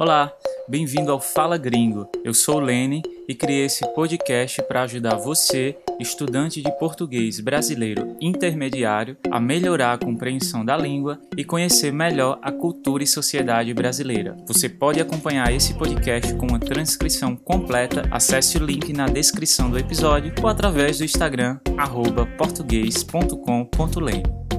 Olá, bem-vindo ao Fala Gringo. Eu sou Lene e criei esse podcast para ajudar você, estudante de português brasileiro intermediário, a melhorar a compreensão da língua e conhecer melhor a cultura e sociedade brasileira. Você pode acompanhar esse podcast com uma transcrição completa. Acesse o link na descrição do episódio ou através do Instagram português.com.lene.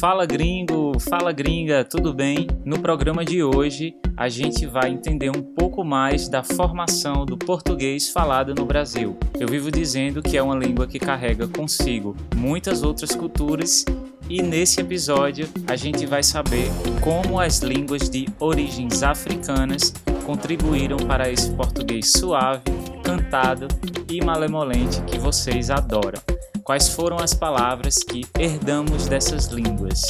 Fala gringo, fala gringa, tudo bem? No programa de hoje a gente vai entender um pouco mais da formação do português falado no Brasil. Eu vivo dizendo que é uma língua que carrega consigo muitas outras culturas e nesse episódio a gente vai saber como as línguas de origens africanas contribuíram para esse português suave, cantado e malemolente que vocês adoram. Quais foram as palavras que herdamos dessas línguas?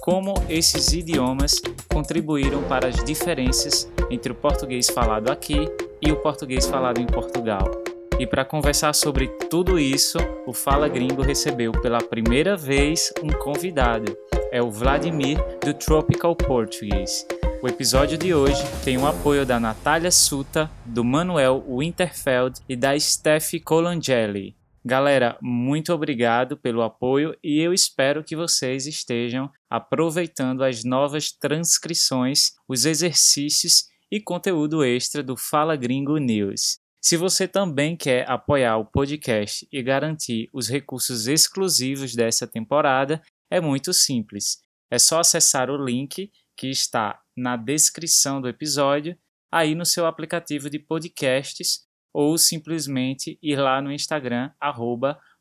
Como esses idiomas contribuíram para as diferenças entre o português falado aqui e o português falado em Portugal? E para conversar sobre tudo isso, o Fala Gringo recebeu pela primeira vez um convidado. É o Vladimir do Tropical Português. O episódio de hoje tem o apoio da Natália Suta, do Manuel Winterfeld e da Steph Colangeli. Galera, muito obrigado pelo apoio e eu espero que vocês estejam aproveitando as novas transcrições, os exercícios e conteúdo extra do Fala Gringo News. Se você também quer apoiar o podcast e garantir os recursos exclusivos dessa temporada, é muito simples. É só acessar o link que está na descrição do episódio, aí no seu aplicativo de podcasts ou simplesmente ir lá no Instagram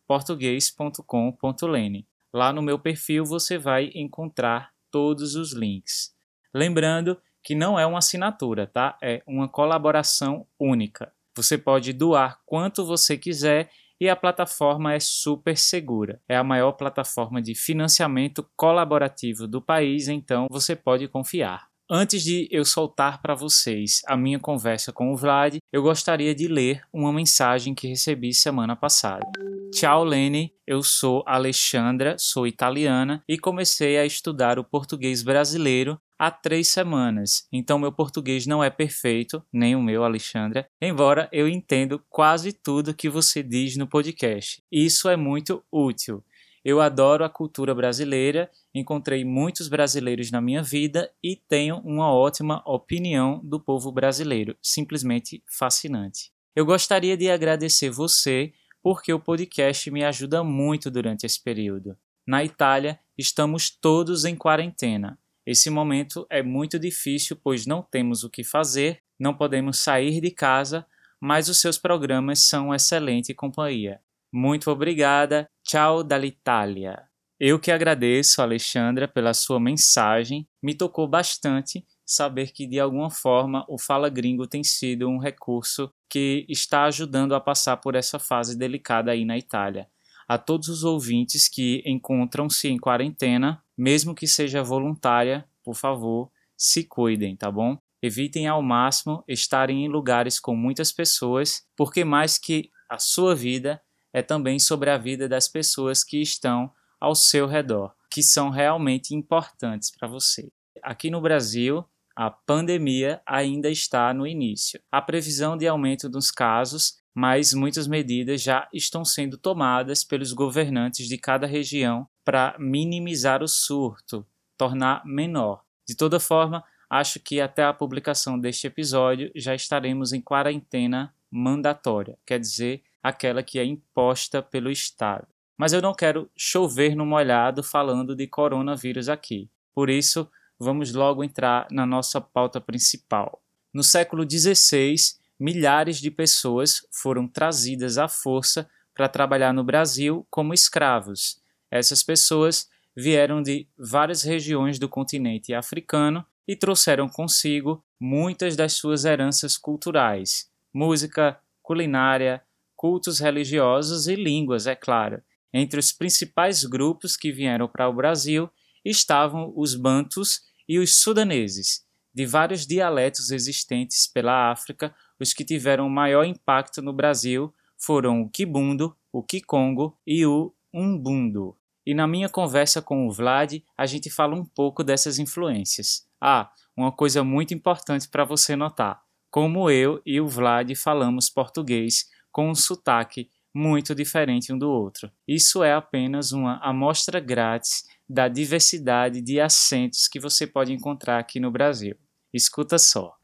português.com.lene. Lá no meu perfil você vai encontrar todos os links. Lembrando que não é uma assinatura, tá? É uma colaboração única. Você pode doar quanto você quiser e a plataforma é super segura. É a maior plataforma de financiamento colaborativo do país, então você pode confiar. Antes de eu soltar para vocês a minha conversa com o Vlad, eu gostaria de ler uma mensagem que recebi semana passada. Tchau, Lene. Eu sou Alexandra, sou italiana e comecei a estudar o português brasileiro há três semanas. Então, meu português não é perfeito, nem o meu, Alexandra, embora eu entendo quase tudo que você diz no podcast. Isso é muito útil. Eu adoro a cultura brasileira, encontrei muitos brasileiros na minha vida e tenho uma ótima opinião do povo brasileiro, simplesmente fascinante. Eu gostaria de agradecer você porque o podcast me ajuda muito durante esse período. Na Itália, estamos todos em quarentena. Esse momento é muito difícil, pois não temos o que fazer, não podemos sair de casa, mas os seus programas são excelente companhia. Muito obrigada. Tchau dall'Italia. Eu que agradeço, Alexandra, pela sua mensagem. Me tocou bastante saber que, de alguma forma, o Fala Gringo tem sido um recurso que está ajudando a passar por essa fase delicada aí na Itália. A todos os ouvintes que encontram-se em quarentena, mesmo que seja voluntária, por favor, se cuidem, tá bom? Evitem ao máximo estarem em lugares com muitas pessoas, porque mais que a sua vida, é também sobre a vida das pessoas que estão ao seu redor, que são realmente importantes para você. Aqui no Brasil, a pandemia ainda está no início. Há previsão de aumento dos casos, mas muitas medidas já estão sendo tomadas pelos governantes de cada região para minimizar o surto, tornar menor. De toda forma, acho que até a publicação deste episódio já estaremos em quarentena mandatória, quer dizer, aquela que é imposta pelo Estado. Mas eu não quero chover no molhado falando de coronavírus aqui. Por isso, vamos logo entrar na nossa pauta principal. No século XVI, milhares de pessoas foram trazidas à força para trabalhar no Brasil como escravos. Essas pessoas vieram de várias regiões do continente africano e trouxeram consigo muitas das suas heranças culturais: música, culinária, cultos religiosos e línguas, é claro. Entre os principais grupos que vieram para o Brasil estavam os bantus e os sudaneses. De vários dialetos existentes pela África, os que tiveram maior impacto no Brasil foram o quibundo, o kikongo e o umbundo. E na minha conversa com o Vlad, a gente fala um pouco dessas influências. Ah, uma coisa muito importante para você notar: como eu e o Vlad falamos português com um sotaque muito diferente um do outro. Isso é apenas uma amostra grátis da diversidade de acentos que você pode encontrar aqui no Brasil. Escuta só.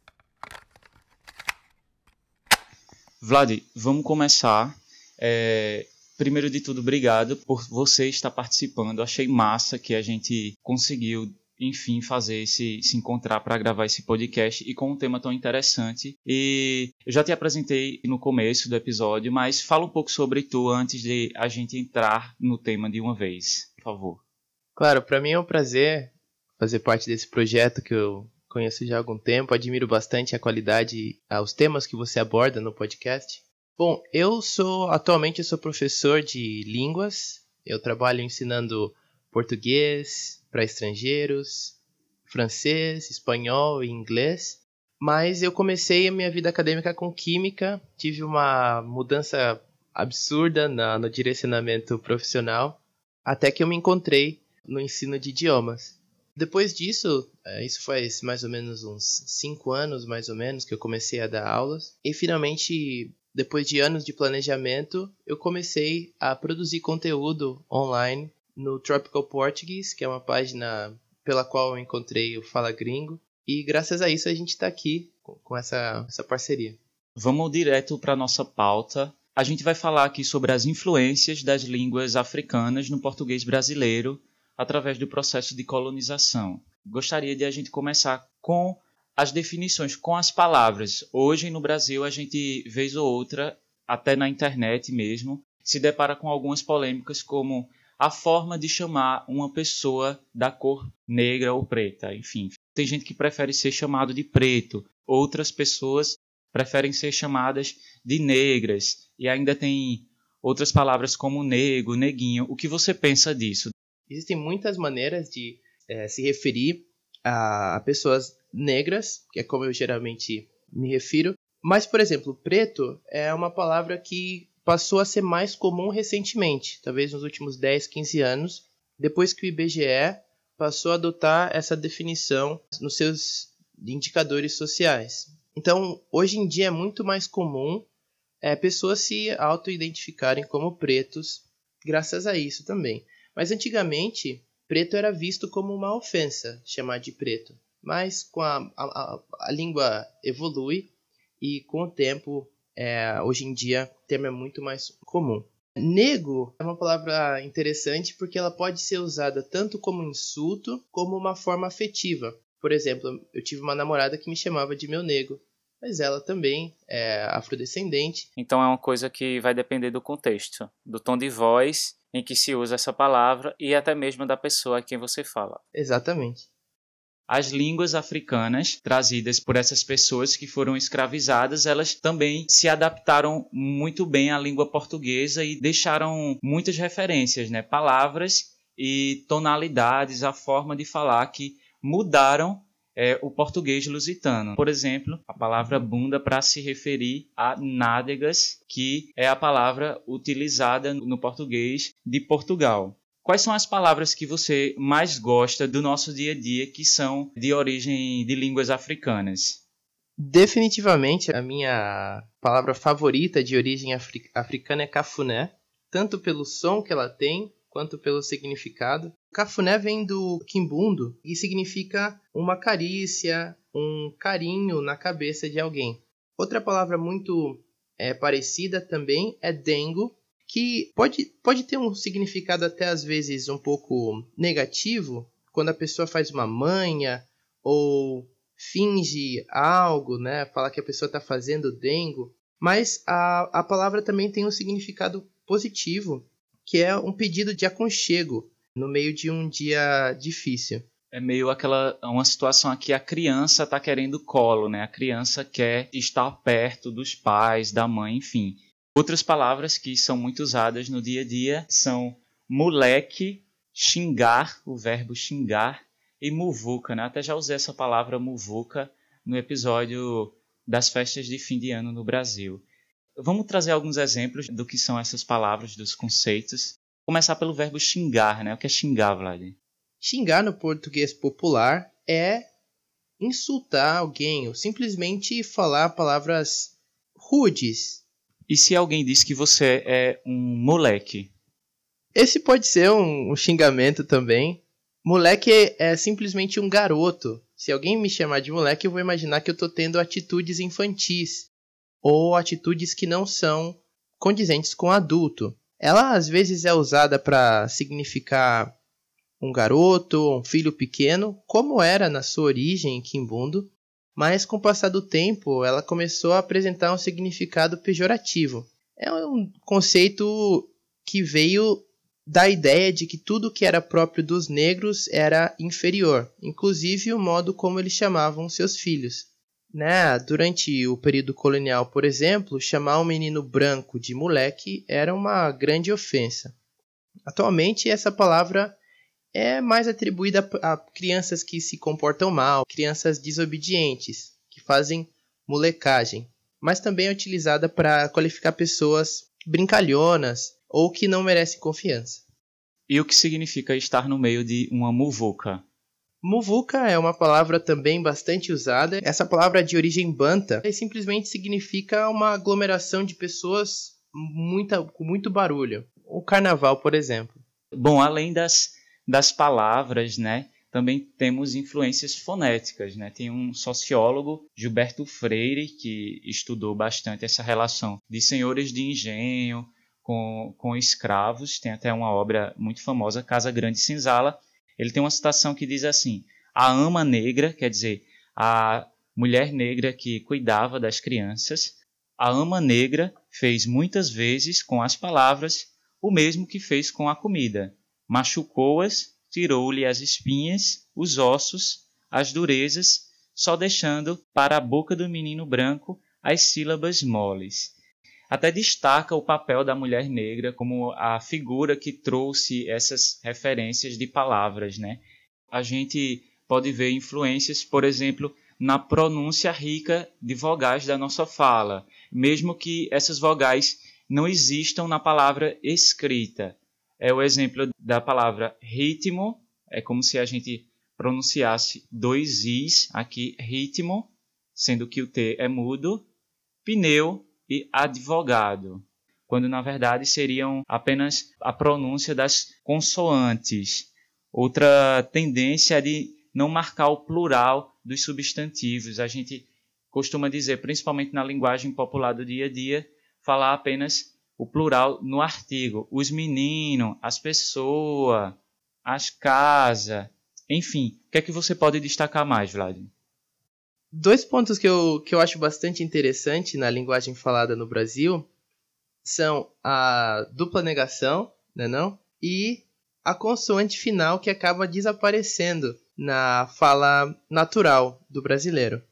Vlad, vamos começar. É, primeiro de tudo, obrigado por você estar participando. Achei massa que a gente conseguiu enfim, fazer esse, se encontrar para gravar esse podcast e com um tema tão interessante. E eu já te apresentei no começo do episódio, mas fala um pouco sobre tu antes de a gente entrar no tema de uma vez, por favor. Claro, para mim é um prazer fazer parte desse projeto que eu conheço já há algum tempo, admiro bastante a qualidade, os temas que você aborda no podcast. Bom, eu sou atualmente eu sou professor de línguas. Eu trabalho ensinando português para estrangeiros, francês, espanhol e inglês. Mas eu comecei a minha vida acadêmica com química, tive uma mudança absurda na, no direcionamento profissional, até que eu me encontrei no ensino de idiomas. Depois disso, é, isso faz mais ou menos uns cinco anos, mais ou menos, que eu comecei a dar aulas. E finalmente, depois de anos de planejamento, eu comecei a produzir conteúdo online no Tropical Portuguese, que é uma página pela qual eu encontrei o Fala Gringo. E graças a isso a gente está aqui com essa, essa parceria. Vamos direto para a nossa pauta. A gente vai falar aqui sobre as influências das línguas africanas no português brasileiro através do processo de colonização. Gostaria de a gente começar com as definições, com as palavras. Hoje no Brasil a gente, vez ou outra, até na internet mesmo, se depara com algumas polêmicas como a forma de chamar uma pessoa da cor negra ou preta. Enfim, tem gente que prefere ser chamado de preto, outras pessoas preferem ser chamadas de negras, e ainda tem outras palavras como nego, neguinho. O que você pensa disso? Existem muitas maneiras de é, se referir a, a pessoas negras, que é como eu geralmente me refiro. Mas, por exemplo, preto é uma palavra que passou a ser mais comum recentemente, talvez nos últimos 10, 15 anos, depois que o IBGE passou a adotar essa definição nos seus indicadores sociais. Então, hoje em dia é muito mais comum é, pessoas se auto-identificarem como pretos, graças a isso também. Mas antigamente, preto era visto como uma ofensa, chamar de preto. Mas com a, a, a língua evolui e com o tempo é, hoje em dia o termo é muito mais comum. Nego é uma palavra interessante porque ela pode ser usada tanto como insulto como uma forma afetiva. Por exemplo, eu tive uma namorada que me chamava de meu nego, mas ela também é afrodescendente. Então é uma coisa que vai depender do contexto, do tom de voz em que se usa essa palavra e até mesmo da pessoa a quem você fala. Exatamente as línguas africanas trazidas por essas pessoas que foram escravizadas, elas também se adaptaram muito bem à língua portuguesa e deixaram muitas referências, né? palavras e tonalidades, a forma de falar que mudaram é, o português lusitano. Por exemplo, a palavra bunda para se referir a nádegas, que é a palavra utilizada no português de Portugal. Quais são as palavras que você mais gosta do nosso dia a dia que são de origem de línguas africanas? Definitivamente, a minha palavra favorita de origem afri africana é cafuné, tanto pelo som que ela tem quanto pelo significado. Cafuné vem do quimbundo e significa uma carícia, um carinho na cabeça de alguém. Outra palavra muito é, parecida também é dengo, que pode, pode ter um significado até às vezes um pouco negativo, quando a pessoa faz uma manha ou finge algo, né? Fala que a pessoa está fazendo dengo. Mas a, a palavra também tem um significado positivo, que é um pedido de aconchego no meio de um dia difícil. É meio aquela uma situação aqui a criança está querendo colo, né? A criança quer estar perto dos pais, da mãe, enfim. Outras palavras que são muito usadas no dia a dia são moleque, xingar, o verbo xingar, e muvuca. Né? Até já usei essa palavra muvuca no episódio das festas de fim de ano no Brasil. Vamos trazer alguns exemplos do que são essas palavras, dos conceitos. começar pelo verbo xingar, né? O que é xingar, Vlad? Xingar no português popular é insultar alguém ou simplesmente falar palavras rudes. E se alguém diz que você é um moleque? Esse pode ser um, um xingamento também. Moleque é, é, simplesmente um garoto. Se alguém me chamar de moleque, eu vou imaginar que eu estou tendo atitudes infantis ou atitudes que não são condizentes com adulto. Ela às vezes é usada para significar um garoto, um filho pequeno, como era na sua origem em Kimbundo, mas com o passar do tempo ela começou a apresentar um significado pejorativo. É um conceito que veio da ideia de que tudo que era próprio dos negros era inferior, inclusive o modo como eles chamavam seus filhos. Né? Durante o período colonial, por exemplo, chamar um menino branco de moleque era uma grande ofensa. Atualmente, essa palavra é mais atribuída a crianças que se comportam mal, crianças desobedientes, que fazem molecagem, mas também é utilizada para qualificar pessoas brincalhonas ou que não merecem confiança. E o que significa estar no meio de uma muvuca? Muvuca é uma palavra também bastante usada. Essa palavra é de origem banta e simplesmente significa uma aglomeração de pessoas muita, com muito barulho. O carnaval, por exemplo. Bom, além das das palavras, né? Também temos influências fonéticas, né? Tem um sociólogo, Gilberto Freire, que estudou bastante essa relação de senhores de engenho com, com escravos. Tem até uma obra muito famosa, Casa Grande Senzala. Ele tem uma citação que diz assim: a ama negra, quer dizer, a mulher negra que cuidava das crianças, a ama negra fez muitas vezes com as palavras o mesmo que fez com a comida machucou-as, tirou-lhe as espinhas, os ossos, as durezas, só deixando para a boca do menino branco as sílabas moles. Até destaca o papel da mulher negra como a figura que trouxe essas referências de palavras, né? A gente pode ver influências, por exemplo, na pronúncia rica de vogais da nossa fala, mesmo que essas vogais não existam na palavra escrita é o exemplo da palavra ritmo, é como se a gente pronunciasse dois is aqui, ritmo, sendo que o T é mudo, pneu e advogado, quando na verdade seriam apenas a pronúncia das consoantes. Outra tendência é de não marcar o plural dos substantivos. A gente costuma dizer, principalmente na linguagem popular do dia a dia, falar apenas o plural no artigo. Os meninos, as pessoas, as casas, enfim. O que é que você pode destacar mais, Vlad? Dois pontos que eu, que eu acho bastante interessante na linguagem falada no Brasil são a dupla negação, né não? E a consoante final que acaba desaparecendo na fala natural do brasileiro.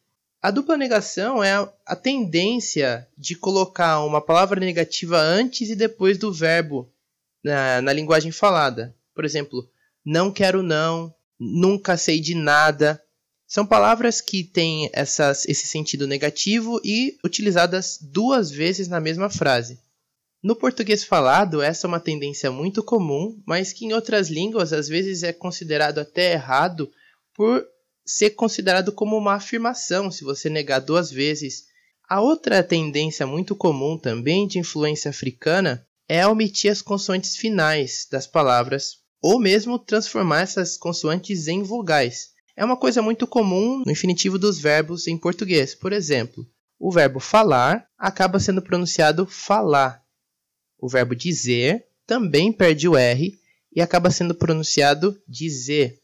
A dupla negação é a tendência de colocar uma palavra negativa antes e depois do verbo na, na linguagem falada. Por exemplo, não quero não, nunca sei de nada. São palavras que têm essas, esse sentido negativo e utilizadas duas vezes na mesma frase. No português falado, essa é uma tendência muito comum, mas que em outras línguas às vezes é considerado até errado por ser considerado como uma afirmação se você negar duas vezes. A outra tendência muito comum também de influência africana é omitir as consoantes finais das palavras ou mesmo transformar essas consoantes em vogais. É uma coisa muito comum no infinitivo dos verbos em português. Por exemplo, o verbo falar acaba sendo pronunciado falar. O verbo dizer também perde o R e acaba sendo pronunciado dizer.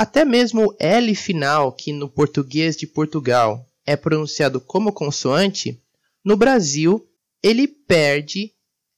Até mesmo o L final, que no português de Portugal é pronunciado como consoante, no Brasil ele perde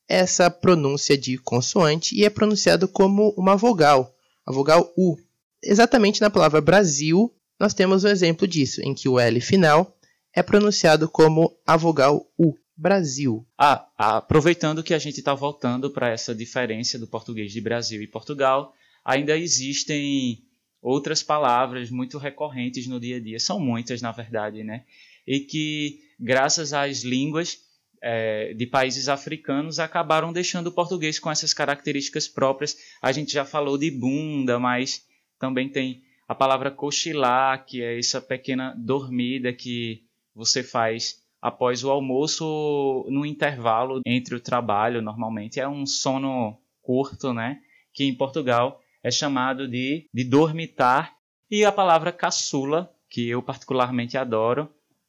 essa pronúncia de consoante e é pronunciado como uma vogal, a vogal U. Exatamente na palavra Brasil, nós temos um exemplo disso, em que o L final é pronunciado como a vogal U. Brasil. Ah, aproveitando que a gente está voltando para essa diferença do português de Brasil e Portugal, ainda existem outras palavras muito recorrentes no dia a dia, são muitas na verdade, né? E que graças às línguas é, de países africanos acabaram deixando o português com essas características próprias. A gente já falou de bunda, mas também tem a palavra cochilar, que é essa pequena dormida que você faz após o almoço no intervalo entre o trabalho, normalmente é um sono curto, né? Que em Portugal é chamado de, de dormitar e a palavra caçula, que eu particularmente adoro,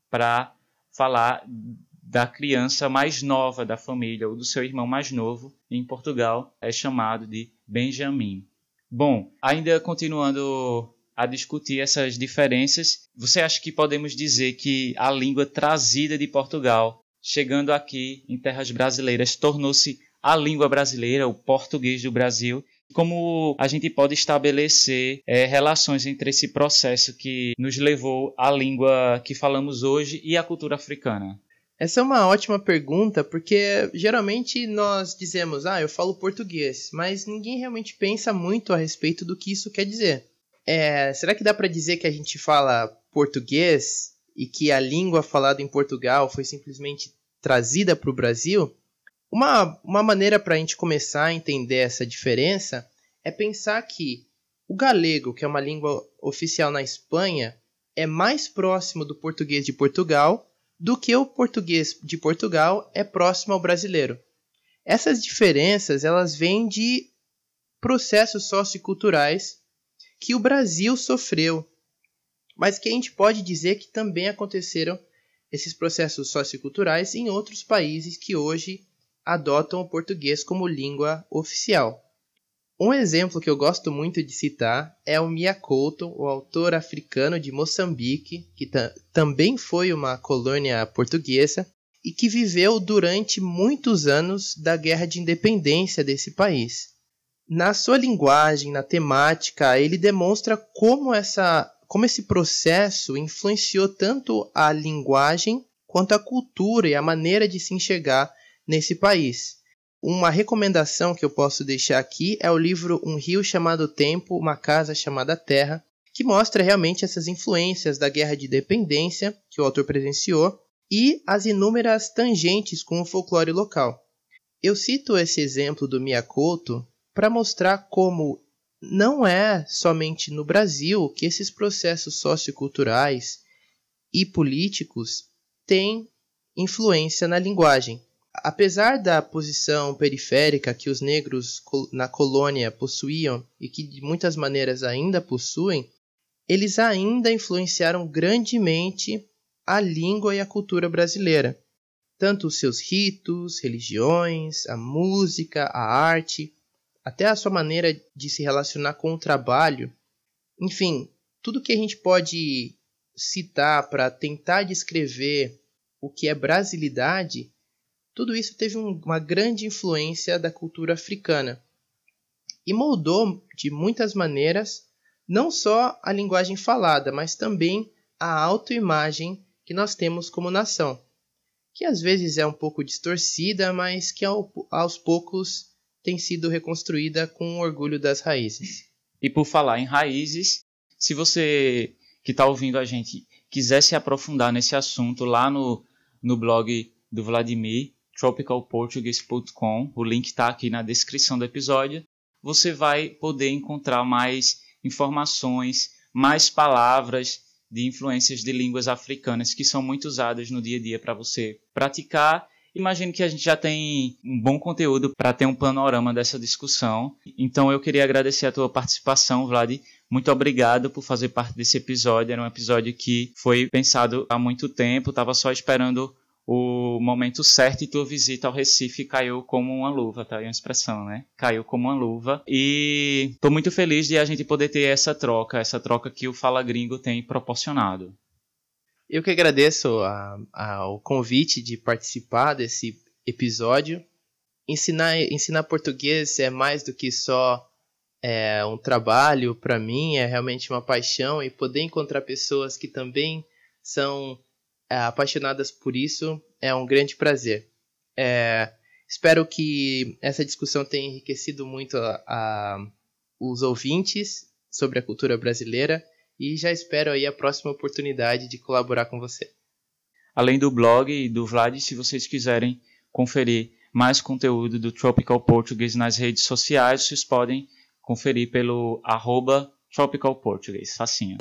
para falar da criança mais nova da família ou do seu irmão mais novo, em Portugal é chamado de Benjamin. Bom, ainda continuando a discutir essas diferenças, você acha que podemos dizer que a língua trazida de Portugal, chegando aqui em terras brasileiras, tornou-se a língua brasileira, o português do Brasil? Como a gente pode estabelecer é, relações entre esse processo que nos levou à língua que falamos hoje e à cultura africana? Essa é uma ótima pergunta, porque geralmente nós dizemos, ah, eu falo português, mas ninguém realmente pensa muito a respeito do que isso quer dizer. É, será que dá para dizer que a gente fala português e que a língua falada em Portugal foi simplesmente trazida para o Brasil? Uma, uma maneira para a gente começar a entender essa diferença é pensar que o galego, que é uma língua oficial na Espanha, é mais próximo do português de Portugal do que o português de Portugal é próximo ao brasileiro. Essas diferenças elas vêm de processos socioculturais que o Brasil sofreu, mas que a gente pode dizer que também aconteceram esses processos socioculturais em outros países que hoje adotam o português como língua oficial. Um exemplo que eu gosto muito de citar é o Mia Couto, o autor africano de Moçambique, que também foi uma colônia portuguesa e que viveu durante muitos anos da guerra de independência desse país. Na sua linguagem, na temática, ele demonstra como essa como esse processo influenciou tanto a linguagem quanto a cultura e a maneira de se enxergar nesse país. Uma recomendação que eu posso deixar aqui é o livro Um Rio Chamado Tempo, Uma Casa Chamada Terra, que mostra realmente essas influências da guerra de independência que o autor presenciou e as inúmeras tangentes com o folclore local. Eu cito esse exemplo do Miyakoto para mostrar como não é somente no Brasil que esses processos socioculturais e políticos têm influência na linguagem. Apesar da posição periférica que os negros na colônia possuíam e que de muitas maneiras ainda possuem, eles ainda influenciaram grandemente a língua e a cultura brasileira. Tanto os seus ritos, religiões, a música, a arte, até a sua maneira de se relacionar com o trabalho, enfim, tudo que a gente pode citar para tentar descrever o que é brasilidade, tudo isso teve um, uma grande influência da cultura africana e moldou de muitas maneiras não só a linguagem falada, mas também a autoimagem que nós temos como nação, que às vezes é um pouco distorcida, mas que aos poucos tem sido reconstruída com o orgulho das raízes. E por falar em raízes, se você que está ouvindo a gente quiser se aprofundar nesse assunto lá no, no blog do Vladimir, tropicalportuguese.com, o link está aqui na descrição do episódio, você vai poder encontrar mais informações, mais palavras de influências de línguas africanas que são muito usadas no dia a dia para você praticar Imagino que a gente já tem um bom conteúdo para ter um panorama dessa discussão. Então eu queria agradecer a tua participação, Vlad. Muito obrigado por fazer parte desse episódio. Era um episódio que foi pensado há muito tempo, estava só esperando o momento certo e tua visita ao Recife caiu como uma luva, tá aí uma expressão, né? Caiu como uma luva. E estou muito feliz de a gente poder ter essa troca, essa troca que o Fala Gringo tem proporcionado. Eu que agradeço o convite de participar desse episódio. Ensinar, ensinar português é mais do que só é, um trabalho para mim, é realmente uma paixão e poder encontrar pessoas que também são apaixonadas por isso é um grande prazer. É, espero que essa discussão tenha enriquecido muito a, a, os ouvintes sobre a cultura brasileira e já espero aí a próxima oportunidade de colaborar com você. além do blog e do Vlad, se vocês quiserem conferir mais conteúdo do Tropical Português nas redes sociais, vocês podem conferir pelo arroba Tropical Português, facinho.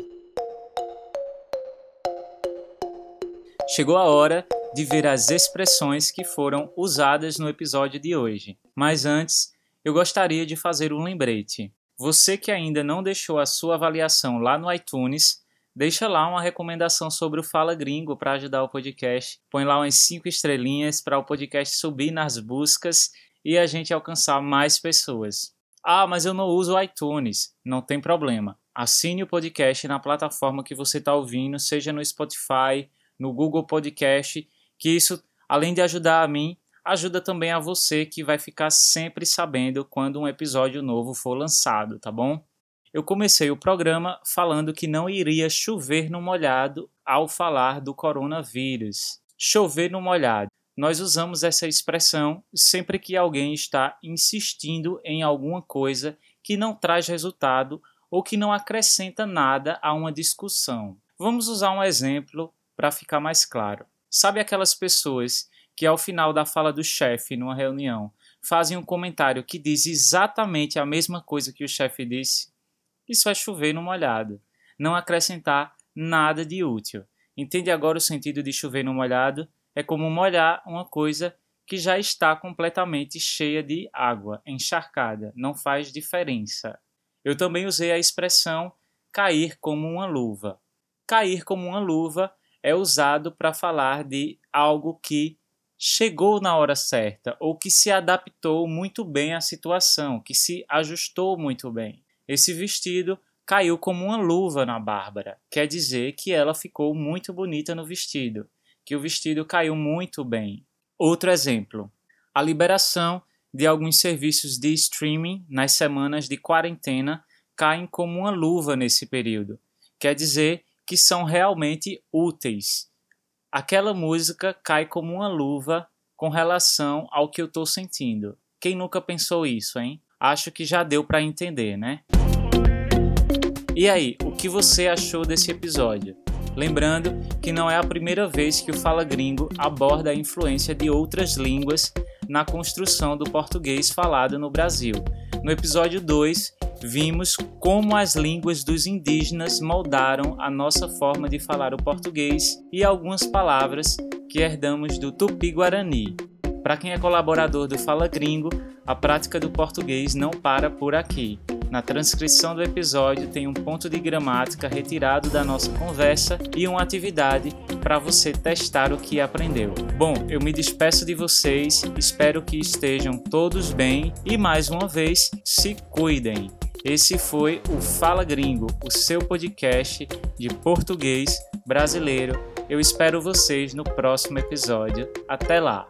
Chegou a hora de ver as expressões que foram usadas no episódio de hoje. Mas antes, eu gostaria de fazer um lembrete. Você que ainda não deixou a sua avaliação lá no iTunes, deixa lá uma recomendação sobre o Fala Gringo para ajudar o podcast. Põe lá umas 5 estrelinhas para o podcast subir nas buscas e a gente alcançar mais pessoas. Ah, mas eu não uso iTunes. Não tem problema. Assine o podcast na plataforma que você está ouvindo, seja no Spotify, no Google Podcast, que isso, além de ajudar a mim, ajuda também a você que vai ficar sempre sabendo quando um episódio novo for lançado, tá bom? Eu comecei o programa falando que não iria chover no molhado ao falar do coronavírus. Chover no molhado. Nós usamos essa expressão sempre que alguém está insistindo em alguma coisa que não traz resultado ou que não acrescenta nada a uma discussão. Vamos usar um exemplo para ficar mais claro. Sabe aquelas pessoas que ao final da fala do chefe numa reunião fazem um comentário que diz exatamente a mesma coisa que o chefe disse? Isso é chover no molhado, não acrescentar nada de útil. Entende agora o sentido de chover no molhado? É como molhar uma coisa que já está completamente cheia de água, encharcada, não faz diferença. Eu também usei a expressão cair como uma luva. Cair como uma luva é usado para falar de algo que chegou na hora certa ou que se adaptou muito bem à situação, que se ajustou muito bem. Esse vestido caiu como uma luva na Bárbara, quer dizer que ela ficou muito bonita no vestido, que o vestido caiu muito bem. Outro exemplo: a liberação de alguns serviços de streaming nas semanas de quarentena caem como uma luva nesse período. Quer dizer que são realmente úteis. Aquela música cai como uma luva com relação ao que eu estou sentindo. Quem nunca pensou isso, hein? Acho que já deu para entender, né? E aí, o que você achou desse episódio? Lembrando que não é a primeira vez que o Fala Gringo aborda a influência de outras línguas na construção do português falado no Brasil. No episódio 2, vimos como as línguas dos indígenas moldaram a nossa forma de falar o português e algumas palavras que herdamos do tupi-guarani. Para quem é colaborador do Fala Gringo, a prática do português não para por aqui. Na transcrição do episódio tem um ponto de gramática retirado da nossa conversa e uma atividade para você testar o que aprendeu. Bom, eu me despeço de vocês, espero que estejam todos bem e mais uma vez se cuidem. Esse foi o Fala Gringo, o seu podcast de português brasileiro. Eu espero vocês no próximo episódio. Até lá!